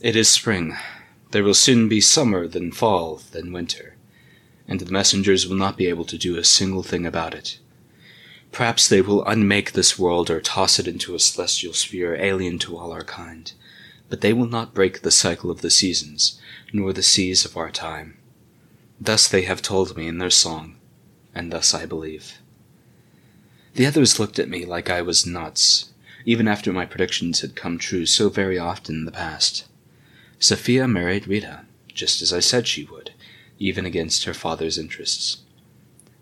It is spring. There will soon be summer, then fall, then winter. And the messengers will not be able to do a single thing about it. Perhaps they will unmake this world or toss it into a celestial sphere alien to all our kind, but they will not break the cycle of the seasons, nor the seas of our time. Thus they have told me in their song, and thus I believe. The others looked at me like I was nuts, even after my predictions had come true so very often in the past. Sophia married Rita, just as I said she would, even against her father's interests.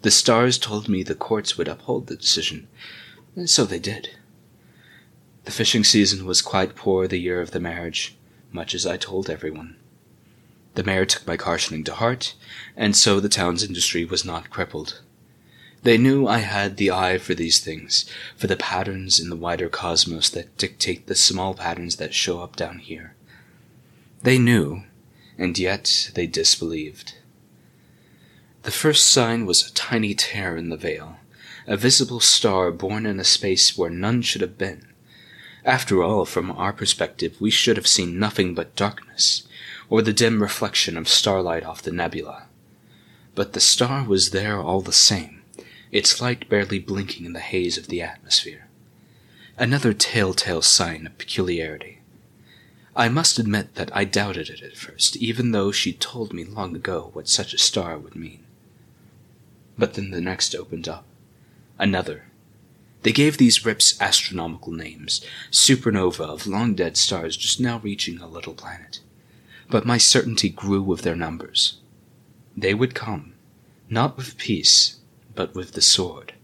The stars told me the courts would uphold the decision, and so they did. The fishing season was quite poor the year of the marriage, much as I told everyone. The mayor took my cautioning to heart, and so the town's industry was not crippled. They knew I had the eye for these things, for the patterns in the wider cosmos that dictate the small patterns that show up down here. They knew, and yet they disbelieved. The first sign was a tiny tear in the veil, a visible star born in a space where none should have been. After all, from our perspective, we should have seen nothing but darkness, or the dim reflection of starlight off the nebula. But the star was there all the same, its light barely blinking in the haze of the atmosphere. Another telltale sign of peculiarity. I must admit that I doubted it at first, even though she told me long ago what such a star would mean. But then the next opened up. Another. They gave these rips astronomical names supernova of long dead stars just now reaching a little planet. But my certainty grew with their numbers. They would come, not with peace, but with the sword.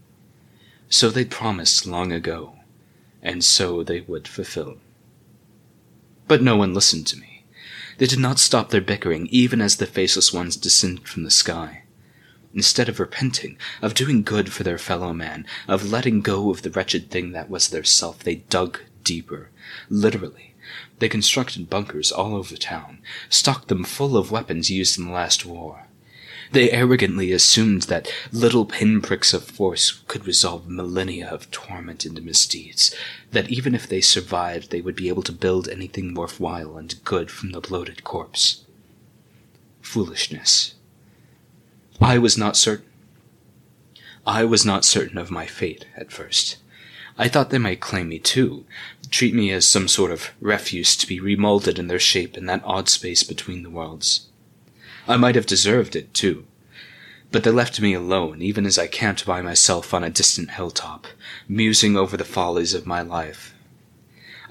So they'd promised long ago, and so they would fulfill. But no one listened to me. They did not stop their bickering even as the faceless ones descended from the sky. Instead of repenting, of doing good for their fellow man, of letting go of the wretched thing that was their self, they dug deeper. Literally. They constructed bunkers all over the town, stocked them full of weapons used in the last war. They arrogantly assumed that little pinpricks of force could resolve millennia of torment into misdeeds, that even if they survived, they would be able to build anything worthwhile and good from the bloated corpse. Foolishness. I was not certain. I was not certain of my fate at first. I thought they might claim me too, treat me as some sort of refuse to be remolded in their shape in that odd space between the worlds. I might have deserved it too. But they left me alone, even as I camped by myself on a distant hilltop, musing over the follies of my life.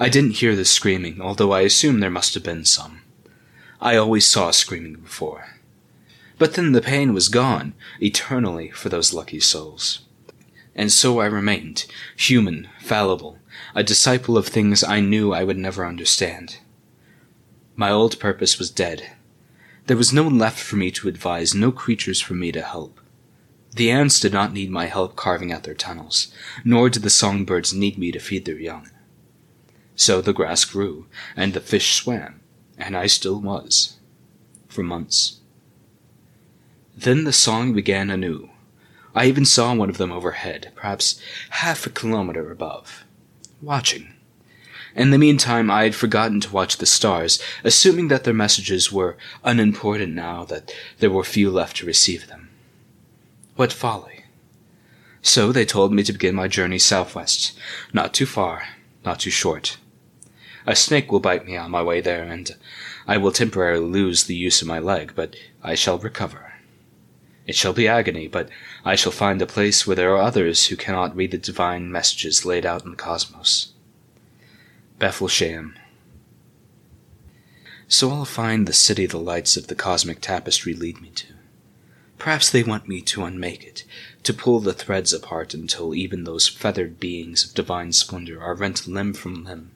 I didn't hear the screaming, although I assume there must have been some. I always saw screaming before. But then the pain was gone, eternally, for those lucky souls. And so I remained, human, fallible, a disciple of things I knew I would never understand. My old purpose was dead. There was no one left for me to advise, no creatures for me to help. The ants did not need my help carving out their tunnels, nor did the songbirds need me to feed their young. So the grass grew, and the fish swam, and I still was. For months. Then the song began anew. I even saw one of them overhead, perhaps half a kilometer above, watching. In the meantime, I had forgotten to watch the stars, assuming that their messages were unimportant now that there were few left to receive them. What folly. So they told me to begin my journey southwest, not too far, not too short. A snake will bite me on my way there, and I will temporarily lose the use of my leg, but I shall recover. It shall be agony, but I shall find a place where there are others who cannot read the divine messages laid out in the cosmos. Bethel She'em. So I'll find the city the lights of the cosmic tapestry lead me to. Perhaps they want me to unmake it, to pull the threads apart until even those feathered beings of divine splendor are rent limb from limb,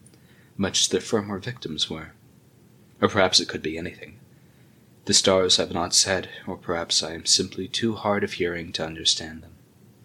much as their former victims were. Or perhaps it could be anything. The stars have not said, or perhaps I am simply too hard of hearing to understand them.